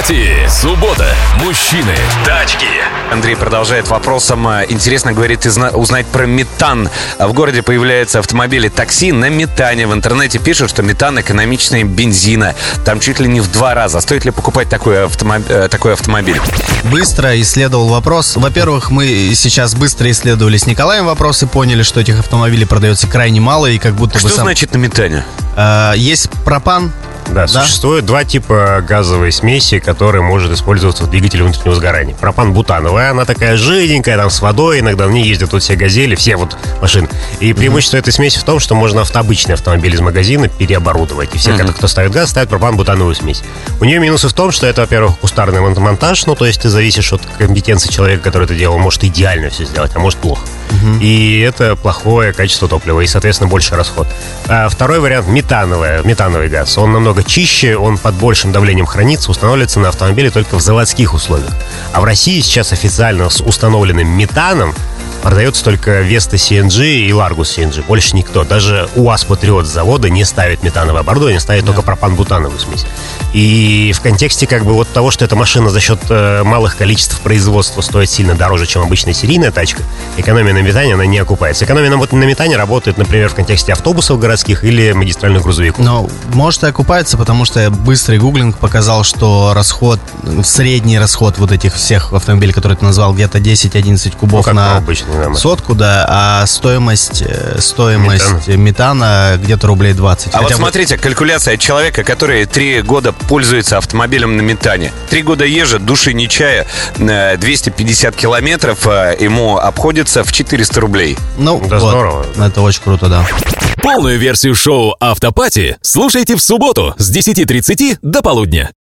Автопати. Суббота. Мужчины. Тачки. Андрей продолжает вопросом. э, Интересно, говорит, узнать про метан. А В городе появляются автомобили такси на метане. В интернете пишут, что метан экономичнее бензина. Там чуть ли не в два раза. Стоит ли покупать такой, автомо- э, такой автомобиль? Быстро исследовал вопрос. Во-первых, мы сейчас быстро исследовали с Николаем вопрос и поняли, что этих автомобилей продается крайне мало и как будто Что бы сам... значит на метане? Есть пропан, Да, существует два типа газовой смеси, которые может использоваться в двигателе внутреннего сгорания. Пропан-бутановая, она такая жиденькая, там с водой, иногда в ней ездят вот все газели, все вот машины. И преимущество этой смеси в том, что можно авто, обычный автомобиль из магазина переоборудовать. И все, Мгм. кто ставит газ, ставят пропан-бутановую смесь. У нее минусы в том, что это, во-первых, кустарный мон- монтаж, ну, то есть ты зависишь от компетенции человека, который это делал, может идеально все сделать, а может плохо. И это плохое качество топлива, и, соответственно, больше расход. А второй вариант метановый, метановый газ. Он намного чище, он под большим давлением хранится, устанавливается на автомобиле только в заводских условиях. А в России сейчас официально с установленным метаном продается только Vesta CNG и Largus CNG. Больше никто. Даже УАЗ Патриот с завода не ставит метановое оборудование, ставит только пропан-бутановую смесь. И в контексте как бы вот того, что эта машина за счет э, малых количеств производства стоит сильно дороже, чем обычная серийная тачка, экономия на метане, она не окупается. Экономия на, вот, на метане работает, например, в контексте автобусов городских или магистральных грузовиков. Но может и окупается, потому что быстрый гуглинг показал, что расход, средний расход вот этих всех автомобилей, которые ты назвал, где-то 10-11 кубов Ну, на обычный, сотку, да, а стоимость, э, стоимость метана где-то рублей 20. А вот Хотя бы- смотрите, калькуляция человека, который три года пользуется автомобилем на метане. Три года езжит, души не чая, э, 250 километров э, ему обходится в 400 рублей. Ну, Да вот. здорово. Это очень круто, да. Полную версию шоу Автопати слушайте в субботу с 10.30 до полудня.